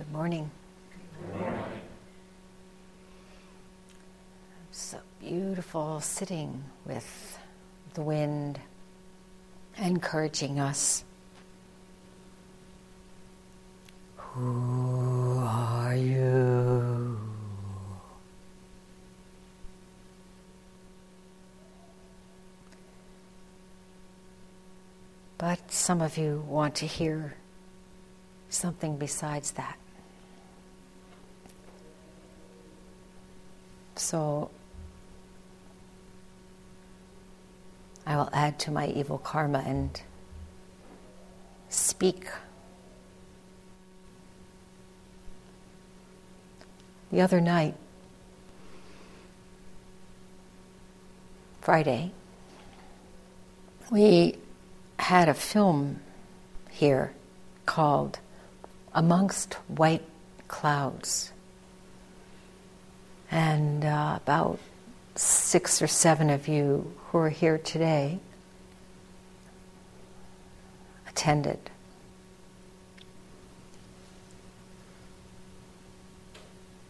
Good morning. Good morning. So beautiful sitting with the wind encouraging us. Who are you? But some of you want to hear something besides that. So I will add to my evil karma and speak. The other night, Friday, we had a film here called Amongst White Clouds. And uh, about six or seven of you who are here today attended.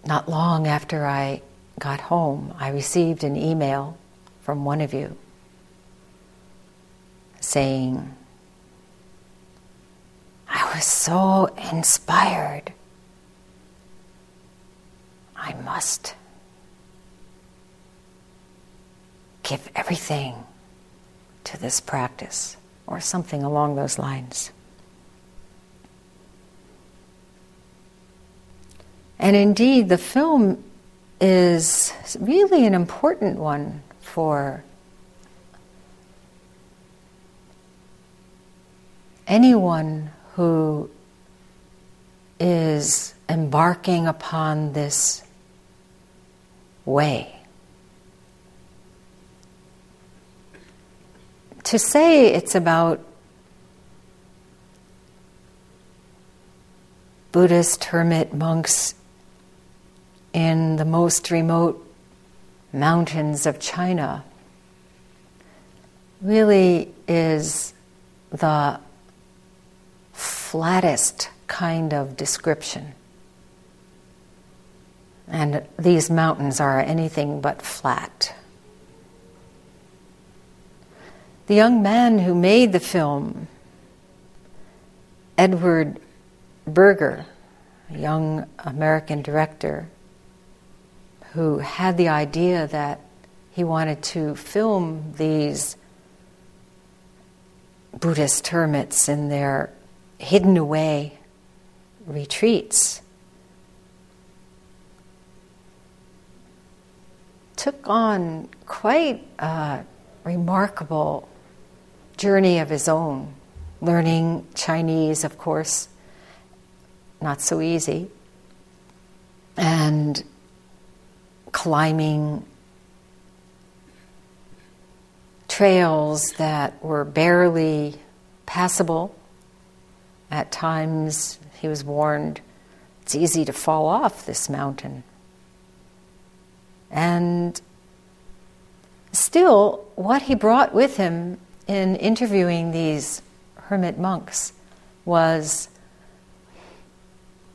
Not long after I got home, I received an email from one of you saying, I was so inspired. I must give everything to this practice, or something along those lines. And indeed, the film is really an important one for anyone who is embarking upon this way. To say it's about Buddhist hermit monks in the most remote mountains of China really is the flattest kind of description. And these mountains are anything but flat. The young man who made the film, Edward Burger, a young American director, who had the idea that he wanted to film these Buddhist hermits in their hidden away retreats. Took on quite a remarkable journey of his own, learning Chinese, of course, not so easy, and climbing trails that were barely passable. At times, he was warned it's easy to fall off this mountain. And still, what he brought with him in interviewing these hermit monks was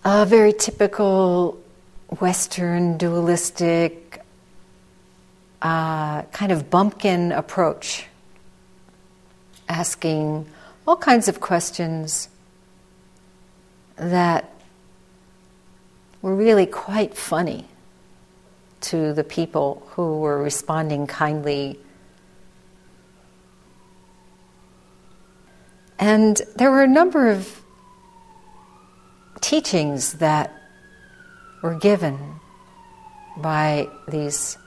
a very typical Western dualistic uh, kind of bumpkin approach, asking all kinds of questions that were really quite funny to the people who were responding kindly And there were a number of teachings that were given by these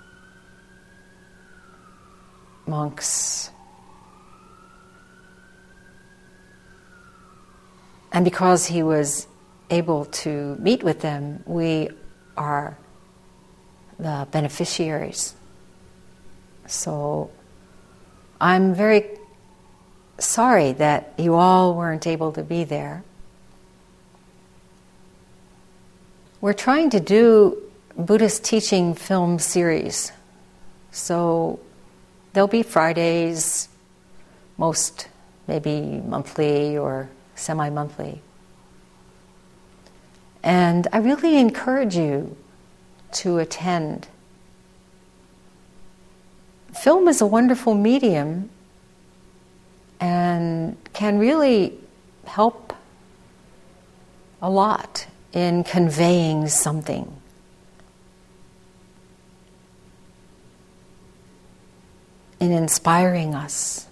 monks. And because he was able to meet with them, we are the beneficiaries. So I'm very sorry that you all weren't able to be there. We're trying to do Buddhist teaching film series. So there'll be Fridays, most maybe monthly or semi monthly. And I really encourage you to attend. Film is a wonderful medium and can really help a lot in conveying something. In inspiring us.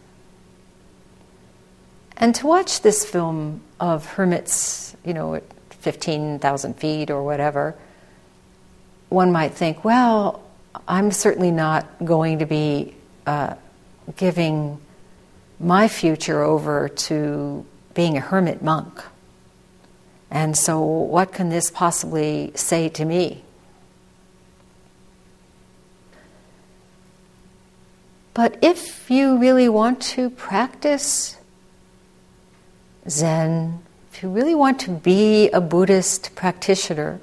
And to watch this film of hermits, you know, at 15,000 feet or whatever, one might think, well, I'm certainly not going to be uh, giving my future over to being a hermit monk. And so, what can this possibly say to me? But if you really want to practice Zen, if you really want to be a Buddhist practitioner,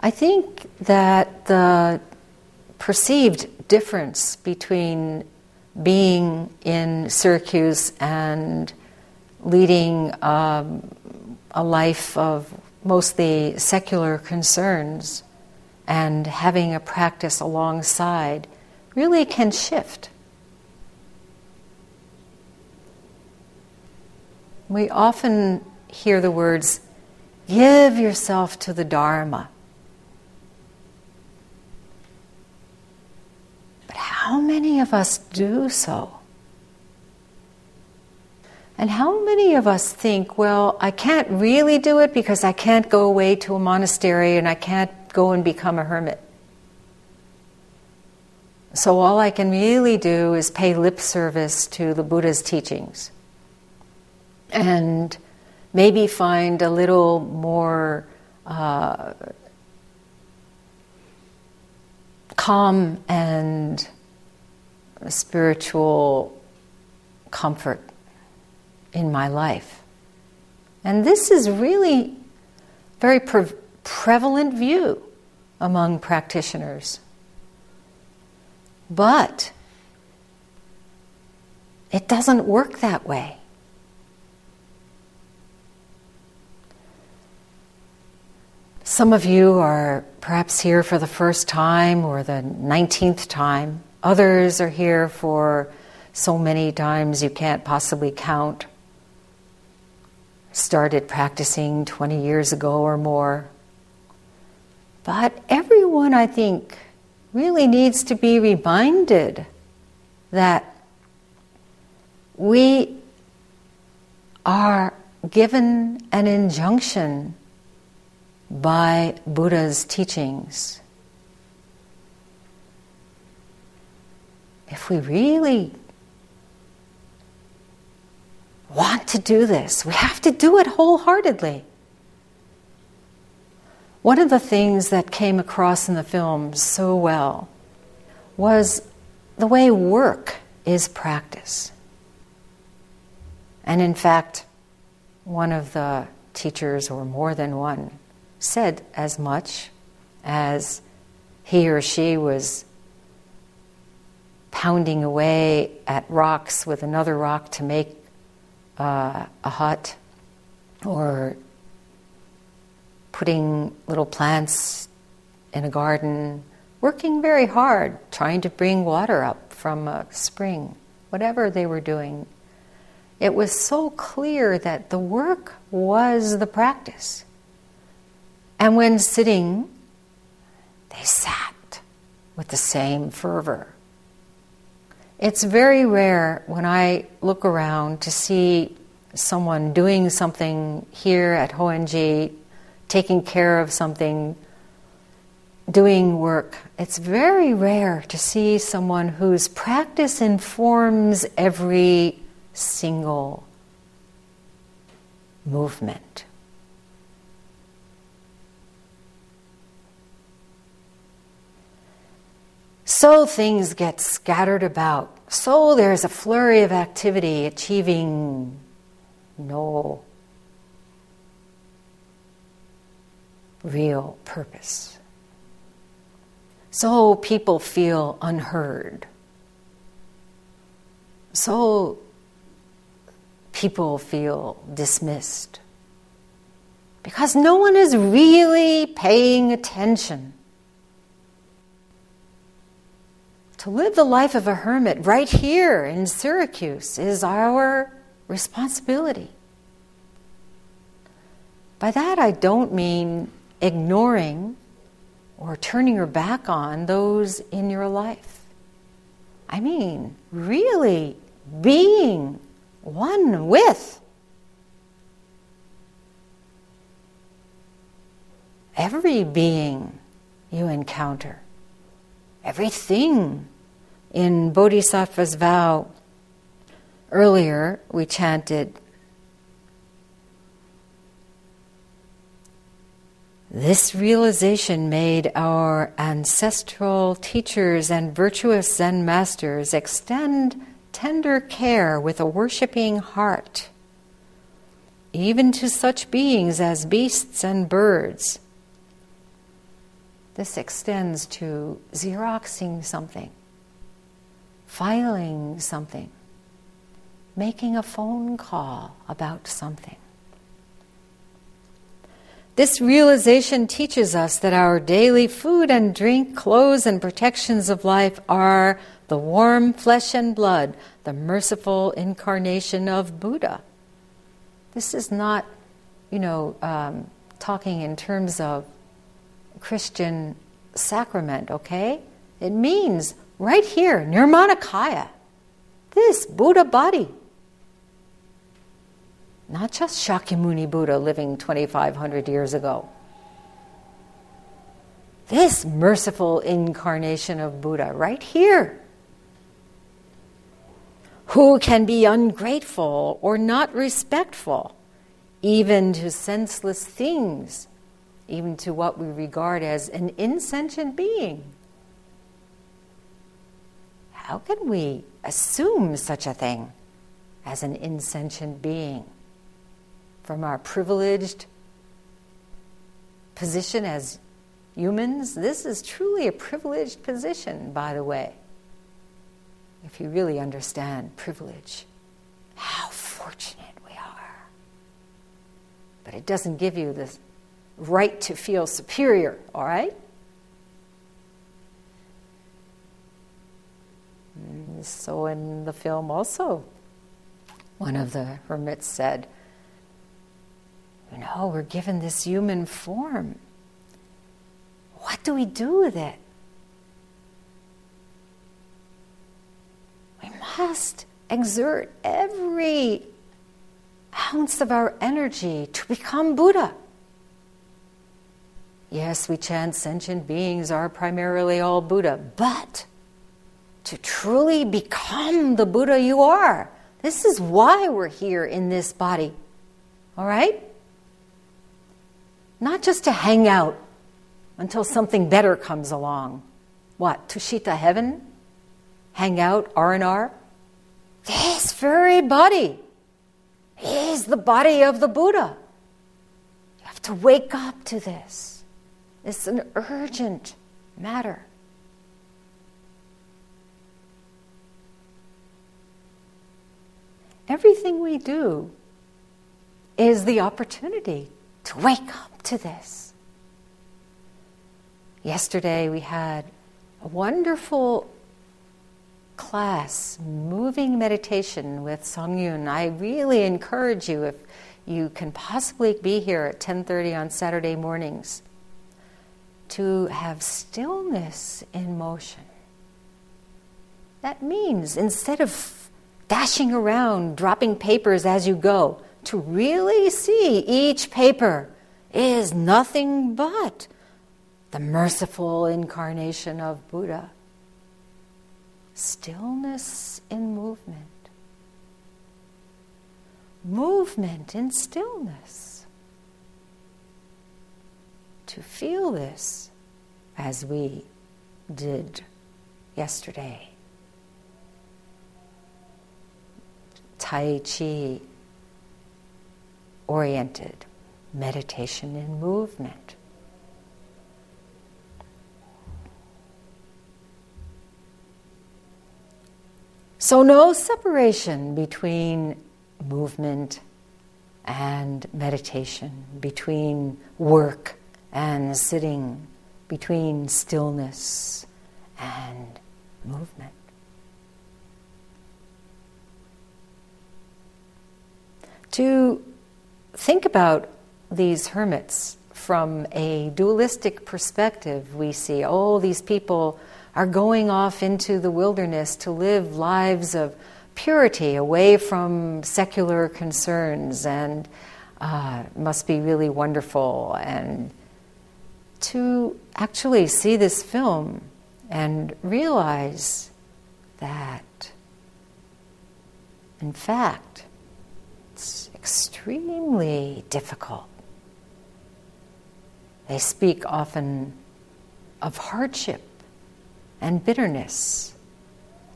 I think that the perceived difference between being in Syracuse and leading um, a life of mostly secular concerns and having a practice alongside really can shift. We often hear the words, give yourself to the Dharma. How many of us do so? And how many of us think, well, I can't really do it because I can't go away to a monastery and I can't go and become a hermit? So all I can really do is pay lip service to the Buddha's teachings and maybe find a little more uh, calm and spiritual comfort in my life. And this is really very pre- prevalent view among practitioners. But it doesn't work that way. Some of you are perhaps here for the first time or the 19th time. Others are here for so many times you can't possibly count started practicing 20 years ago or more. But everyone, I think, really needs to be reminded that we are given an injunction by Buddha's teachings. If we really want to do this. We have to do it wholeheartedly. One of the things that came across in the film so well was the way work is practice. And in fact, one of the teachers, or more than one, said as much as he or she was pounding away at rocks with another rock to make uh, a hut or putting little plants in a garden, working very hard, trying to bring water up from a spring, whatever they were doing. It was so clear that the work was the practice. And when sitting, they sat with the same fervor. It's very rare when I look around to see someone doing something here at Hoenji, taking care of something, doing work. It's very rare to see someone whose practice informs every single movement. So things get scattered about. So there's a flurry of activity achieving no real purpose. So people feel unheard. So people feel dismissed. because no one is really paying attention. To live the life of a hermit right here in Syracuse is our responsibility. By that, I don't mean ignoring or turning your back on those in your life. I mean, really being one with every being you encounter, everything. In Bodhisattva's vow, earlier we chanted, This realization made our ancestral teachers and virtuous Zen masters extend tender care with a worshipping heart, even to such beings as beasts and birds. This extends to Xeroxing something, filing something, making a phone call about something. This realization teaches us that our daily food and drink, clothes, and protections of life are the warm flesh and blood, the merciful incarnation of Buddha. This is not, you know, um, talking in terms of Christian sacrament, okay? It means right here, Nirmanakaya, this Buddha body not just Shakyamuni Buddha living 2,500 years ago. This merciful incarnation of Buddha right here. Who can be ungrateful or not respectful, even to senseless things, even to what we regard as an insentient being? How can we assume such a thing as an insentient being? from our privileged position as humans. This is truly a privileged position, by the way, if you really understand privilege. How fortunate we are. But it doesn't give you the right to feel superior, all right? So in the film, also, one of the hermits said, you know, we're given this human form. What do we do with it? We must exert every ounce of our energy to become Buddha. Yes, we chant sentient beings are primarily all Buddha, but to truly become the Buddha you are, this is why we're here in this body. All right? not just to hang out until something better comes along. What, Tushita heaven? Hang out, R&R? This very body is the body of the Buddha. You have to wake up to this. It's an urgent matter. Everything we do is the opportunity to wake up to this. Yesterday we had a wonderful class, moving meditation with Songyun. I really encourage you if you can possibly be here at 10:30 on Saturday mornings to have stillness in motion. That means instead of dashing around, dropping papers as you go, to really see each paper is nothing but the merciful incarnation of Buddha. Stillness in movement. Movement in stillness. To feel this as we did yesterday. Tai Chi oriented meditation in movement. So, no separation between movement and meditation, between work and sitting, between stillness and movement. To think about these hermits from a dualistic perspective, we see, oh, these people are going off into the wilderness to live lives of purity away from secular concerns and uh, must be really wonderful. And to actually see this film and realize that, in fact, it's extremely difficult. They speak often of hardship and bitterness.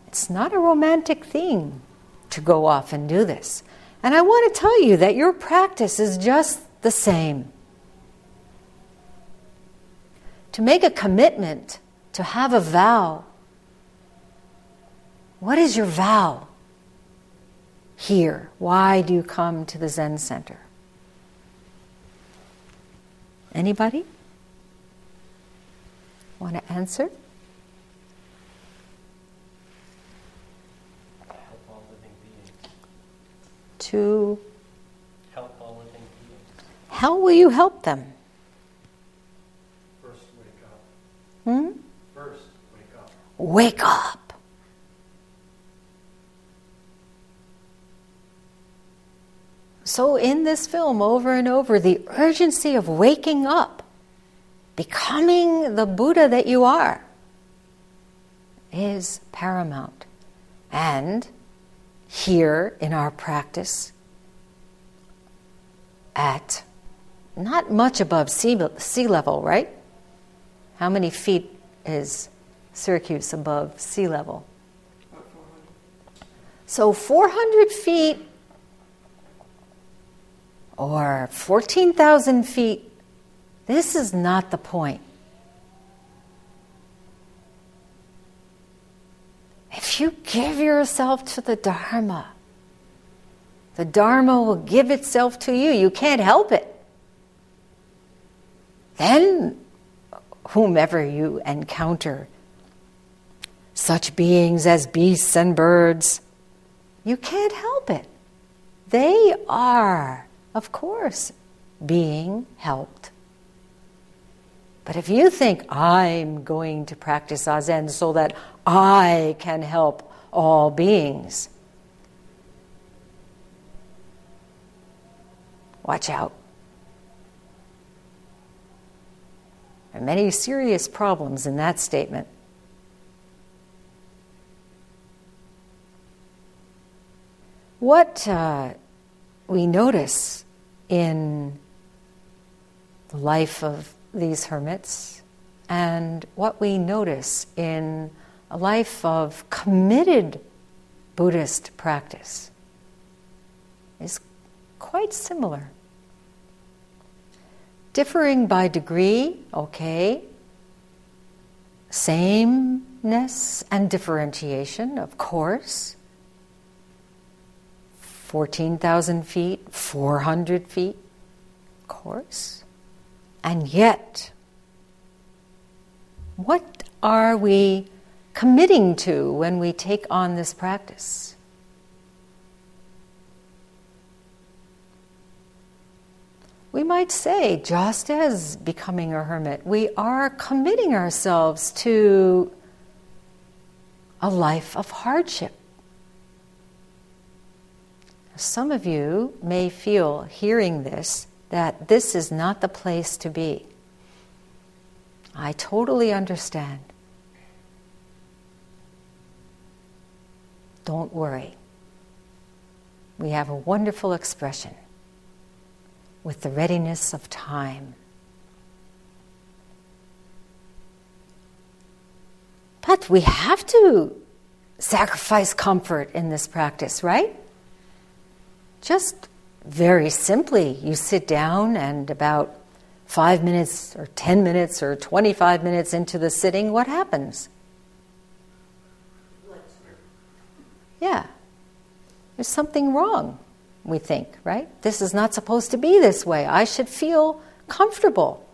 It's not a romantic thing to go off and do this. And I want to tell you that your practice is just the same. To make a commitment, to have a vow. What is your vow here? Why do you come to the Zen Center? Anybody? Want to answer? To help all living beings. How will you help them? First, wake up. Hmm? First, wake up. Wake up. So, in this film, over and over, the urgency of waking up, becoming the Buddha that you are, is paramount. And here in our practice, at not much above sea, sea level, right? How many feet is Syracuse above sea level? So 400 feet or 14,000 feet, this is not the point. If you give yourself to the Dharma, the Dharma will give itself to you. You can't help it. Then, whomever you encounter, such beings as beasts and birds, you can't help it. They are of course, being helped. But if you think, I'm going to practice Zazen so that I can help all beings, watch out. Are many serious problems in that statement. What uh, we notice in the life of these hermits and what we notice in a life of committed Buddhist practice is quite similar. Differing by degree, okay. Sameness and differentiation, of course. 14,000 feet, 400 feet, of course. And yet, what are we committing to when we take on this practice? We might say, just as becoming a hermit, we are committing ourselves to a life of hardship. Some of you may feel, hearing this, that this is not the place to be. I totally understand. Don't worry. We have a wonderful expression with the readiness of time. But we have to sacrifice comfort in this practice, right? Just very simply, you sit down and about five minutes or 10 minutes or 25 minutes into the sitting, what happens? Yeah, there's something wrong. We think, right? This is not supposed to be this way. I should feel comfortable.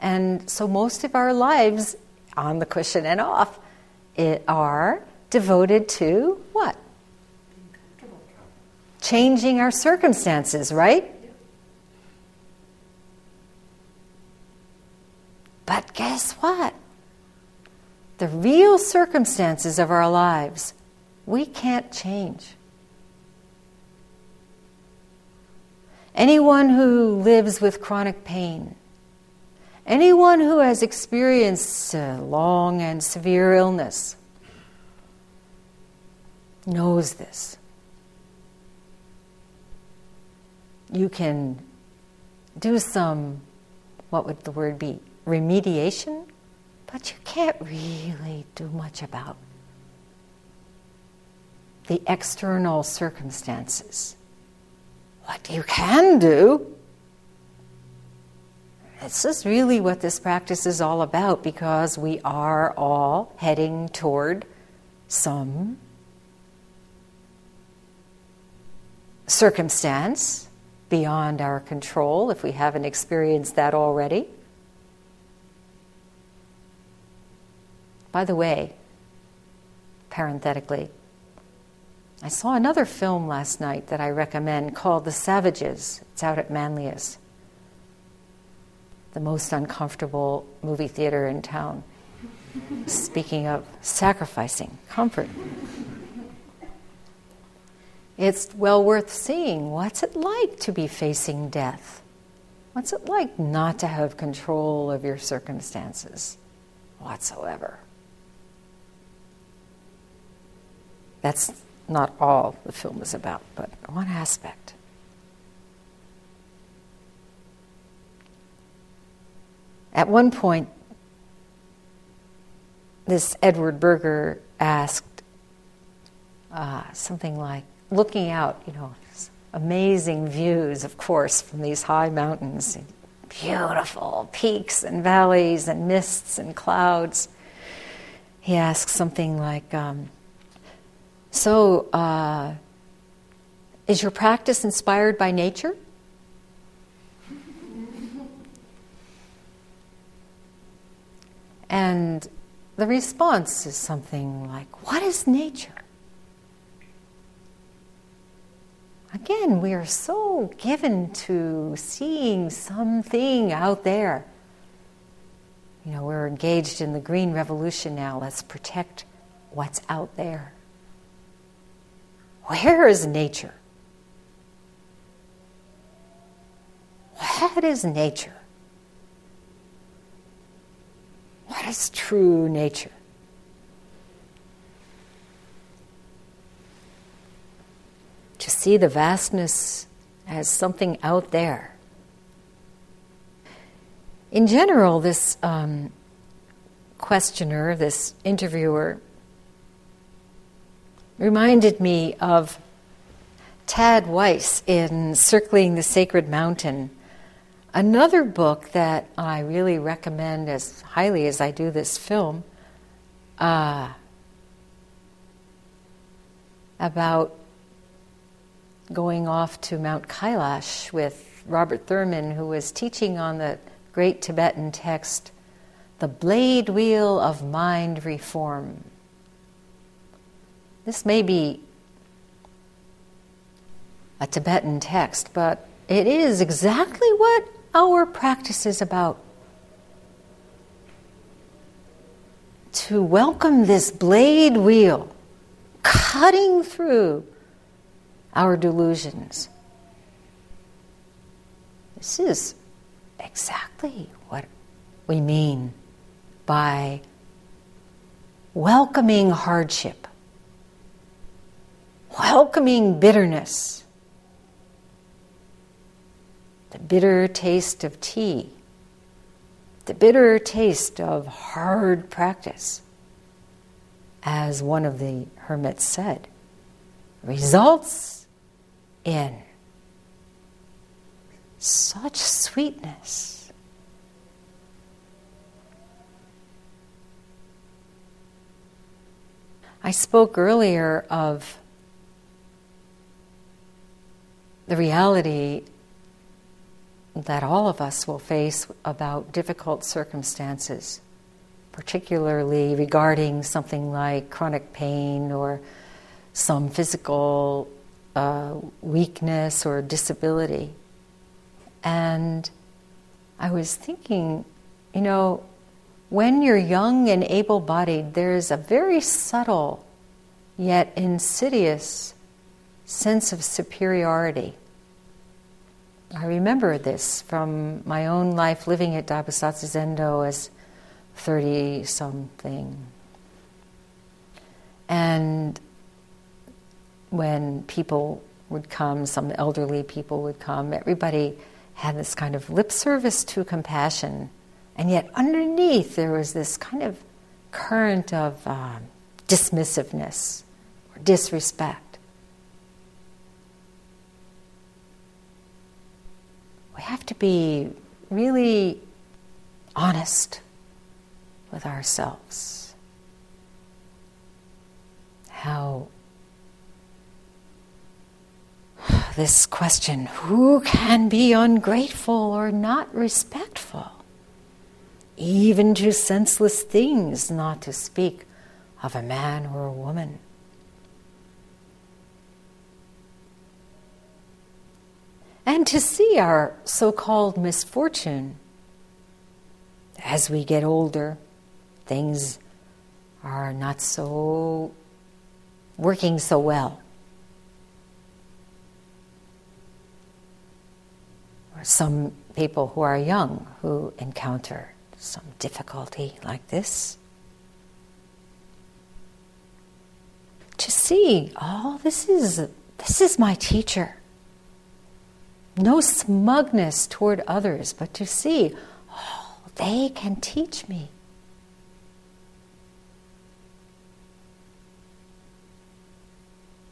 And so most of our lives, on the cushion and off, it are devoted to what? Changing our circumstances, right? But guess what? The real circumstances of our lives, we can't change. Anyone who lives with chronic pain, anyone who has experienced long and severe illness, knows this. You can do some, what would the word be, remediation, but you can't really do much about the external circumstances. What you can do, this is really what this practice is all about because we are all heading toward some circumstance beyond our control if we haven't experienced that already. By the way, parenthetically, I saw another film last night that I recommend called The Savages. It's out at Manlius, the most uncomfortable movie theater in town. Speaking of sacrificing comfort. It's well worth seeing. What's it like to be facing death? What's it like not to have control of your circumstances whatsoever? That's not all the film is about, but one aspect. At one point, this Edward Burger asked uh, something like, looking out, you know, amazing views, of course, from these high mountains, beautiful peaks and valleys and mists and clouds. He asks something like, um, So, uh, is your practice inspired by nature? And the response is something like, What is nature? Again, we are so given to seeing something out there. You know, we're engaged in the green revolution now. Let's protect what's out there. Where is nature? What is nature? What is true nature? to see the vastness as something out there. In general, this um, questioner, this interviewer, reminded me of Tad Wise in Circling the Sacred Mountain, another book that I really recommend as highly as I do this film. Uh, about going off to Mount Kailash with Robert Thurman, who was teaching on the great Tibetan text, The Blade Wheel of Mind Reform. This may be a Tibetan text, but it is exactly what our practice is about. To welcome this blade wheel cutting through our delusions. This is exactly what we mean by welcoming hardship, welcoming bitterness, the bitter taste of tea, the bitter taste of hard practice. As one of the hermits said, results in such sweetness. I spoke earlier of the reality that all of us will face about difficult circumstances, particularly regarding something like chronic pain or some physical uh, weakness or disability. And I was thinking, you know, when you're young and able bodied, there's a very subtle yet insidious sense of superiority. I remember this from my own life living at Daibosatsu Zendo as 30 something. And when people would come, some elderly people would come, everybody had this kind of lip service to compassion. And yet, underneath, there was this kind of current of um, dismissiveness or disrespect. We have to be really honest with ourselves. How this question who can be ungrateful or not respectful? Even to senseless things, not to speak of a man or a woman. And to see our so called misfortune. As we get older, things are not so working so well. Or some people who are young who encounter some difficulty like this. To see, oh, this is this is my teacher no smugness toward others, but to see, oh, they can teach me.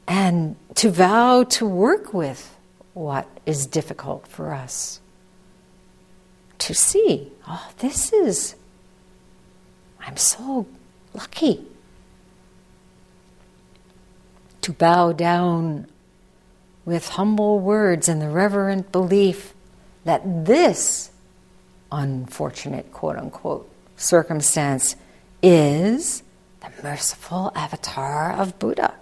And to vow to work with what is difficult for us. To see, oh, this is, I'm so lucky. To bow down with humble words and the reverent belief that this unfortunate quote unquote circumstance is the merciful avatar of Buddha.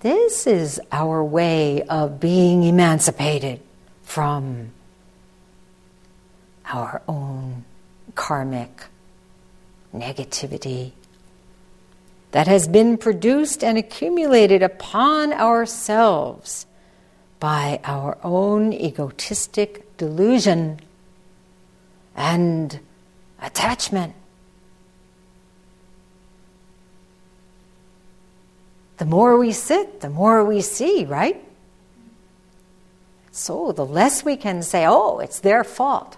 This is our way of being emancipated from our own karmic negativity that has been produced and accumulated upon ourselves by our own egotistic delusion and attachment. The more we sit, the more we see, right? So the less we can say, oh, it's their fault,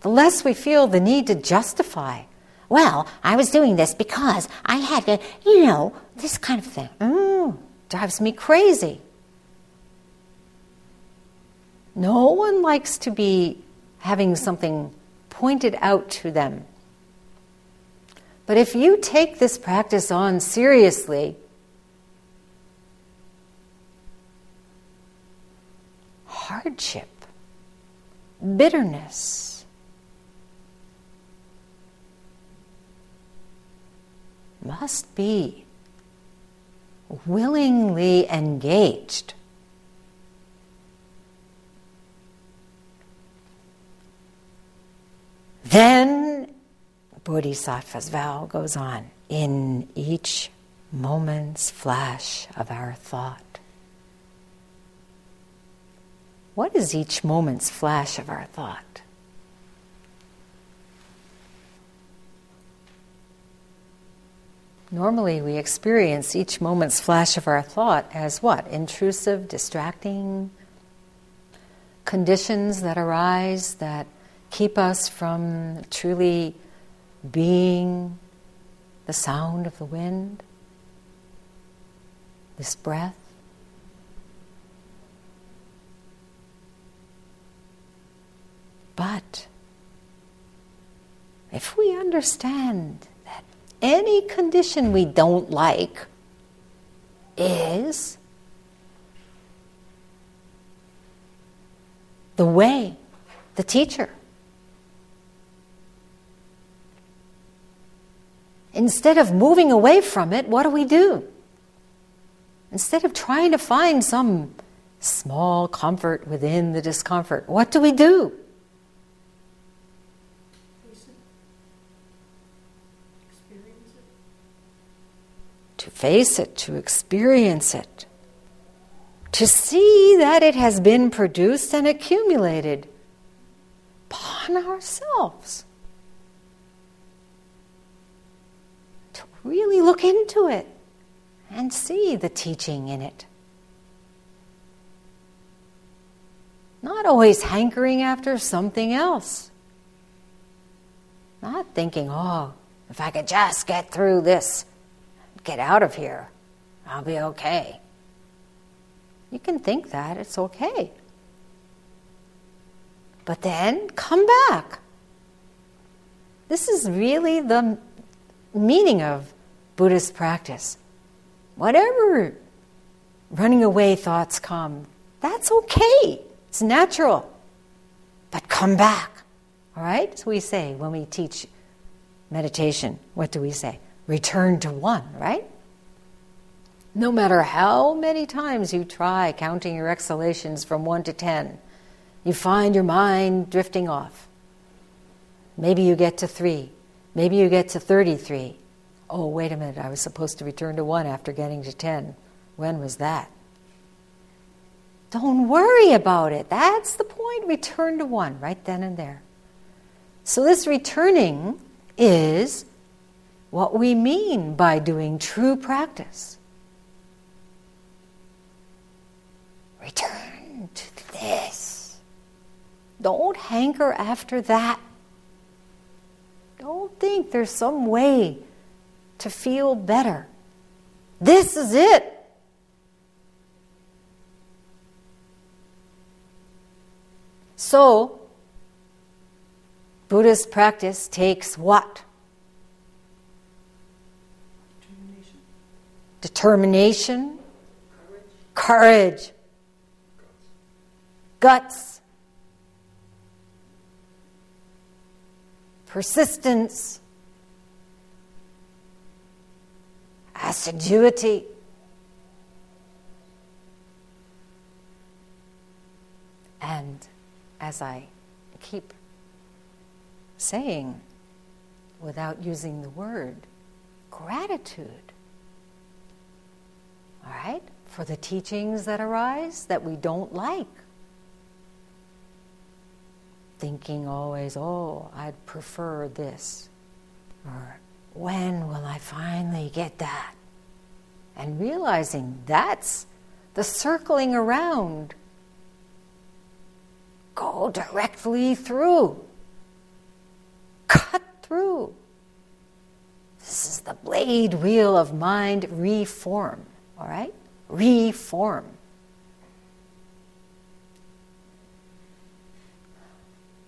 the less we feel the need to justify well, I was doing this because I had to, you know, this kind of thing. Mm, drives me crazy. No one likes to be having something pointed out to them. But if you take this practice on seriously, hardship, bitterness, must be willingly engaged. Then Bodhisattva's vow goes on in each moment's flash of our thought. What is each moment's flash of our thought? Normally, we experience each moment's flash of our thought as what? Intrusive, distracting conditions that arise that keep us from truly being the sound of the wind, this breath. But if we understand any condition we don't like is the way, the teacher. Instead of moving away from it, what do we do? Instead of trying to find some small comfort within the discomfort, what do we do? Face it, to experience it, to see that it has been produced and accumulated upon ourselves. To really look into it and see the teaching in it. Not always hankering after something else. Not thinking, oh, if I could just get through this, get out of here, I'll be okay. You can think that, it's okay. But then come back. This is really the meaning of Buddhist practice. Whatever running away thoughts come, that's okay. It's natural. But come back. All right? So we say when we teach meditation, what do we say? Return to one, right? No matter how many times you try counting your exhalations from 1 to 10, you find your mind drifting off. Maybe you get to 3. Maybe you get to 33. Oh, wait a minute, I was supposed to return to 1 after getting to 10. When was that? Don't worry about it. That's the point. Return to 1 right then and there. So, this returning is what we mean by doing true practice. Return to this. Don't hanker after that. Don't think there's some way to feel better. This is it. So, Buddhist practice takes what? Determination, courage guts, persistence, assiduity. And as I keep saying, without using the word, gratitude. All right? For the teachings that arise that we don't like thinking always, oh, I'd prefer this. Or when will I finally get that? And realizing that's the circling around. Go directly through. Cut through. This is the blade wheel of mind reform, all right? Reform.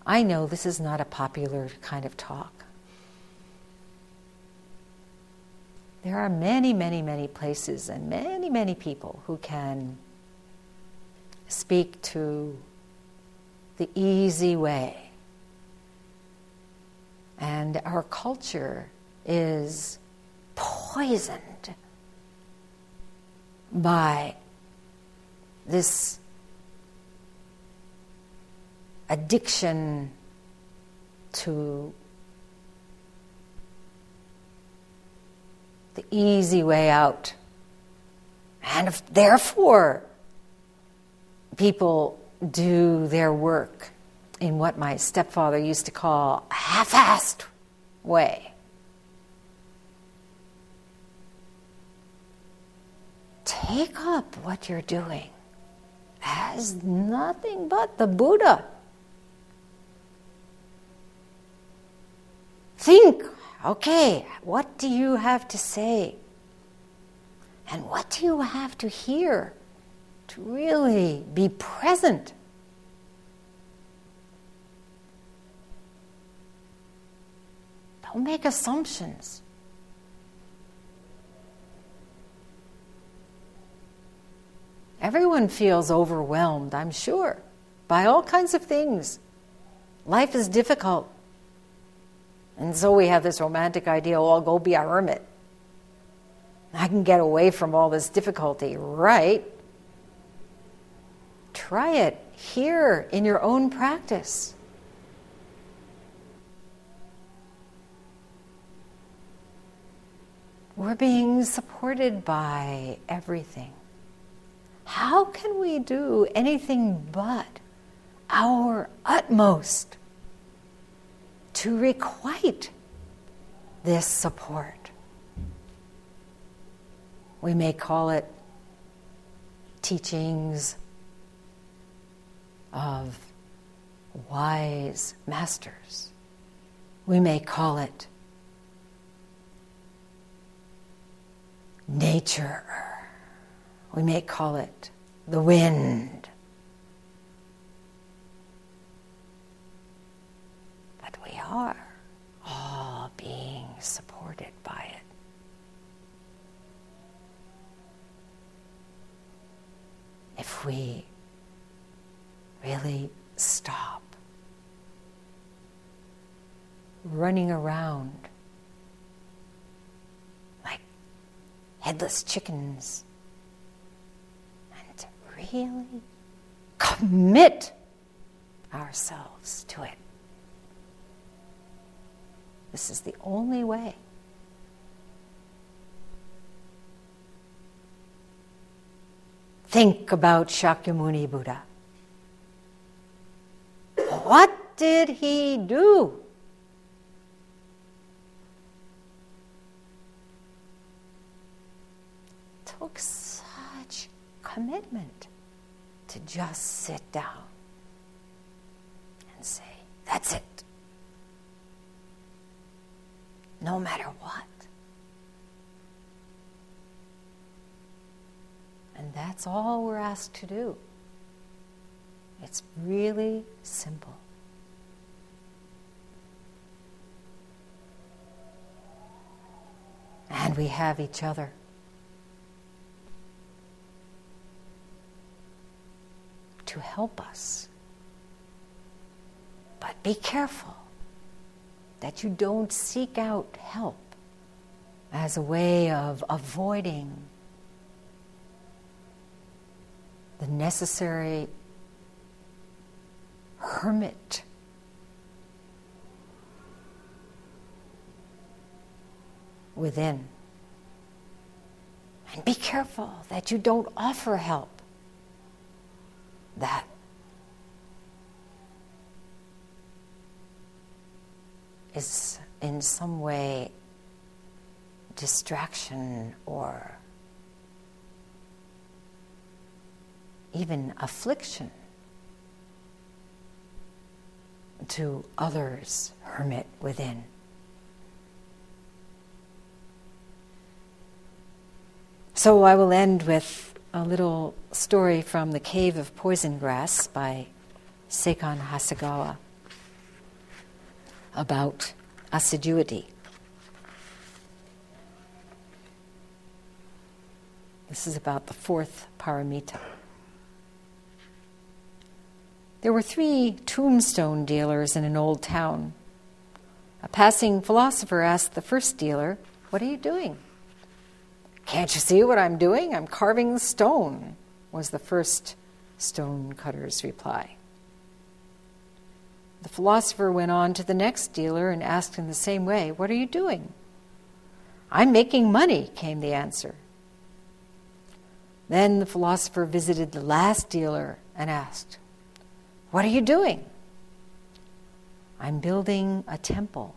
I know this is not a popular kind of talk. There are many, many, many places and many, many people who can speak to the easy way. And our culture is poisoned by this addiction to the easy way out. And therefore, people do their work in what my stepfather used to call a half assed way. Take up what you're doing as nothing but the Buddha Think, okay, what do you have to say? And what do you have to hear to really be present? Don't make assumptions. Everyone feels overwhelmed, I'm sure, by all kinds of things. Life is difficult. And so we have this romantic idea oh, I'll go be a hermit. I can get away from all this difficulty, right? Try it here in your own practice. We're being supported by everything. How can we do anything but our utmost to requite this support? We may call it teachings of wise masters. We may call it nature. We may call it the wind. But we are all being supported by it. If we really stop running around like headless chickens really commit ourselves to it. This is the only way. Think about Shakyamuni Buddha. What did he do? Took such commitment just sit down and say, That's it. No matter what. And that's all we're asked to do. It's really simple. And we have each other. To help us. But be careful that you don't seek out help as a way of avoiding the necessary hermit. Within. And be careful that you don't offer help that is in some way distraction or even affliction to others hermit within. So I will end with a little story from The Cave of Poison Grass by Seikan Hasegawa about assiduity. This is about the fourth paramita. There were three tombstone dealers in an old town. A passing philosopher asked the first dealer, What are you doing? Can't you see what I'm doing? I'm carving stone, was the first stone cutter's reply. The philosopher went on to the next dealer and asked in the same way, What are you doing? I'm making money, came the answer. Then the philosopher visited the last dealer and asked, what are you doing? I'm building a temple,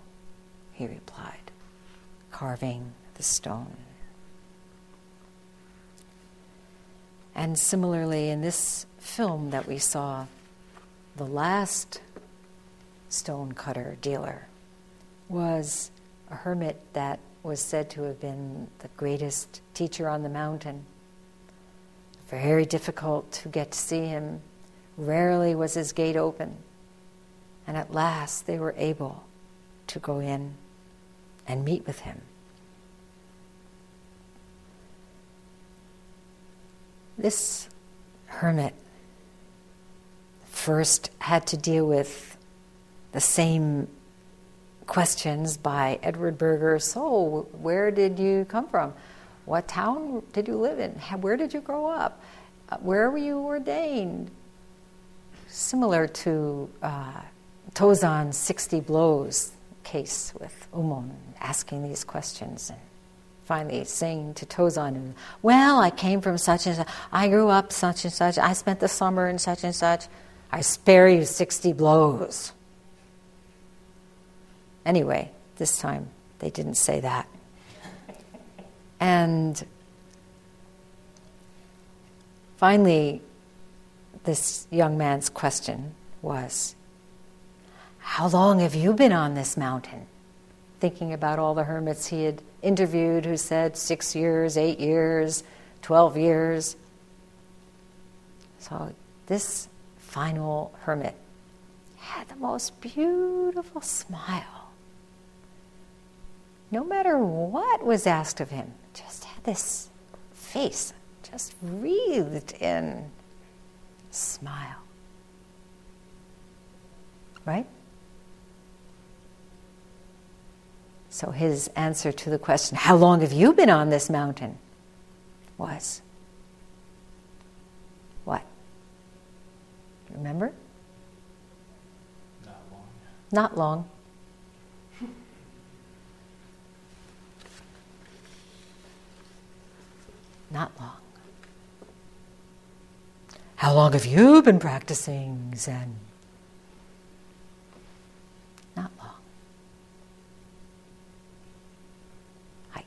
he replied, carving the stone. And similarly, in this film that we saw, the last stone cutter dealer was a hermit that was said to have been the greatest teacher on the mountain. Very difficult to get to see him Rarely was his gate open. And at last they were able to go in and meet with him. This hermit first had to deal with the same questions by Edward Burger. So, where did you come from? What town did you live in? Where did you grow up? Uh, where were you ordained? Similar to uh, Tozan's 60 blows case with Umon, asking these questions and finally saying to Tozan, Well, I came from such and such, I grew up such and such, I spent the summer in such and such, I spare you 60 blows. Anyway, this time they didn't say that. And finally, this young man's question was How long have you been on this mountain? Thinking about all the hermits he had interviewed who said six years, eight years, 12 years. So this final hermit had the most beautiful smile no matter what was asked of him, just had this face, just wreathed in smile. Right? So his answer to the question, How long have you been on this mountain? was what? Remember? Not long. Not long. Not long. How long have you been practicing Zen?